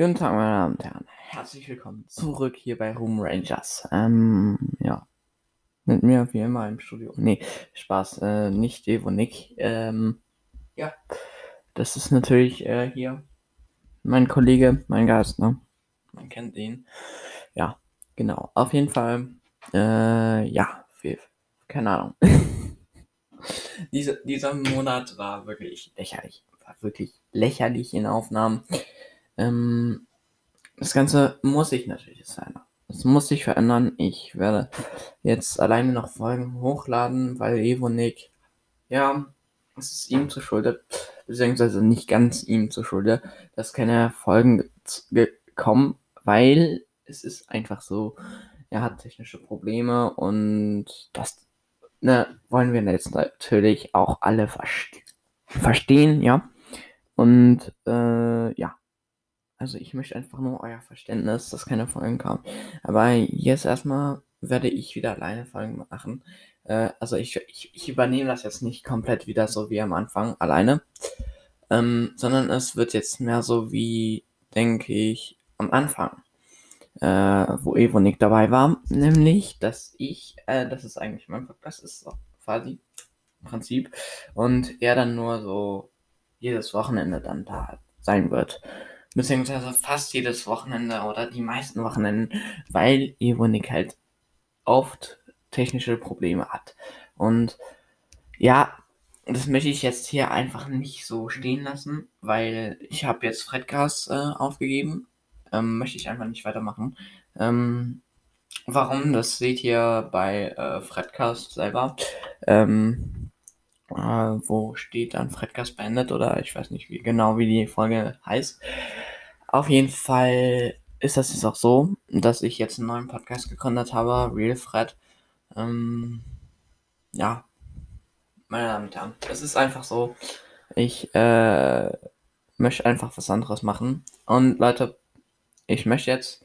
Guten Tag, meine Damen und Herren. Herzlich willkommen zurück hier bei Room Rangers. Ähm, ja. Mit mir wie immer im Studio. Nee, Spaß, äh, nicht Evo Nick. Ähm, ja. Das ist natürlich äh, hier mein Kollege, mein Geist, ne? Man kennt ihn. Ja, genau. Auf jeden Fall, äh, ja, viel, keine Ahnung. Diese, dieser Monat war wirklich lächerlich. War wirklich lächerlich in Aufnahmen. Ähm, das Ganze muss sich natürlich verändern. Es muss sich verändern. Ich werde jetzt alleine noch Folgen hochladen, weil Evonik, ja, es ist ihm zu schulde, beziehungsweise nicht ganz ihm zu schulde, dass keine Folgen gekommen, weil es ist einfach so, er hat technische Probleme und das ne, wollen wir jetzt natürlich auch alle verste verstehen, ja. Und äh, ja. Also ich möchte einfach nur euer Verständnis, dass keine Folgen kamen. Aber jetzt erstmal werde ich wieder alleine Folgen machen. Äh, also ich, ich, ich übernehme das jetzt nicht komplett wieder so wie am Anfang alleine. Ähm, sondern es wird jetzt mehr so wie, denke ich, am Anfang. Äh, wo Evo nicht dabei war. Nämlich, dass ich, äh, das ist eigentlich mein Podcast, ist so quasi Prinzip. Und er dann nur so jedes Wochenende dann da sein wird beziehungsweise fast jedes Wochenende oder die meisten Wochenenden, weil Evonik halt oft technische Probleme hat. Und ja, das möchte ich jetzt hier einfach nicht so stehen lassen, weil ich habe jetzt Fredgas äh, aufgegeben. Ähm, möchte ich einfach nicht weitermachen. Ähm, warum? Das seht ihr bei äh, Fredcast selber. Ähm, äh, wo steht dann Fredcast beendet oder ich weiß nicht wie genau wie die Folge heißt. Auf jeden Fall ist das jetzt auch so, dass ich jetzt einen neuen Podcast gegründet habe, Real Fred. Ähm, ja, meine Damen und Herren, es ist einfach so. Ich äh, möchte einfach was anderes machen. Und Leute, ich möchte jetzt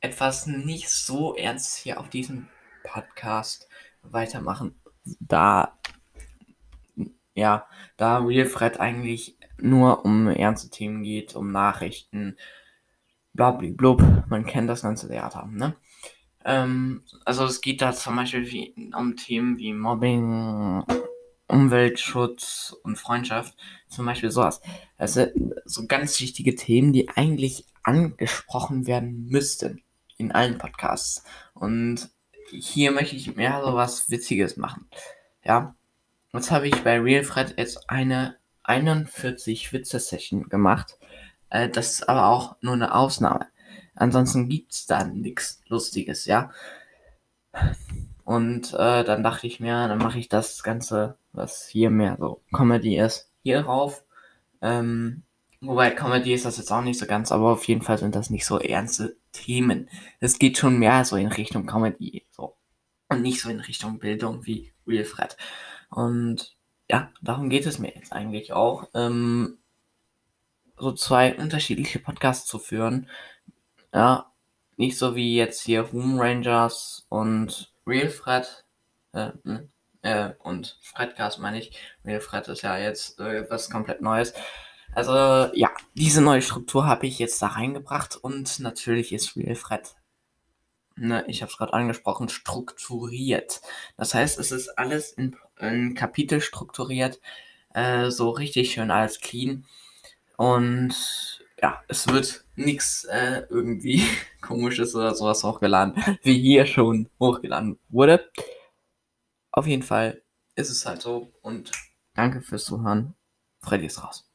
etwas nicht so ernst hier auf diesem Podcast weitermachen, da ja, da Real Fred eigentlich nur um ernste Themen geht, um Nachrichten, blub, man kennt das ganze Theater, ne? Ähm, also es geht da zum Beispiel wie, um Themen wie Mobbing, Umweltschutz und Freundschaft, zum Beispiel sowas. Also so ganz wichtige Themen, die eigentlich angesprochen werden müssten in allen Podcasts. Und hier möchte ich mehr so was Witziges machen. Ja. Jetzt habe ich bei Real Fred jetzt eine 41 Witze-Session gemacht. Äh, das ist aber auch nur eine Ausnahme. Ansonsten gibt es da nichts Lustiges, ja. Und äh, dann dachte ich mir, dann mache ich das Ganze, was hier mehr so Comedy ist, hier rauf. Ähm, wobei Comedy ist das jetzt auch nicht so ganz, aber auf jeden Fall sind das nicht so ernste Themen. Es geht schon mehr so in Richtung Comedy, so. Und nicht so in Richtung Bildung wie Real Fred. Und ja, darum geht es mir jetzt eigentlich auch, ähm, so zwei unterschiedliche Podcasts zu führen. Ja, nicht so wie jetzt hier Room Rangers und Real Fred, äh, hm, äh, und Fredcast meine ich. Real Fred ist ja jetzt äh, was komplett Neues. Also ja, diese neue Struktur habe ich jetzt da reingebracht und natürlich ist Real Fred ne, ich habe es gerade angesprochen, strukturiert. Das heißt, es ist alles in, in Kapitel strukturiert, äh, so richtig schön alles clean. Und ja, es wird nichts äh, irgendwie komisches oder sowas hochgeladen, wie hier schon hochgeladen wurde. Auf jeden Fall ist es halt so und danke fürs Zuhören. Freddy ist raus.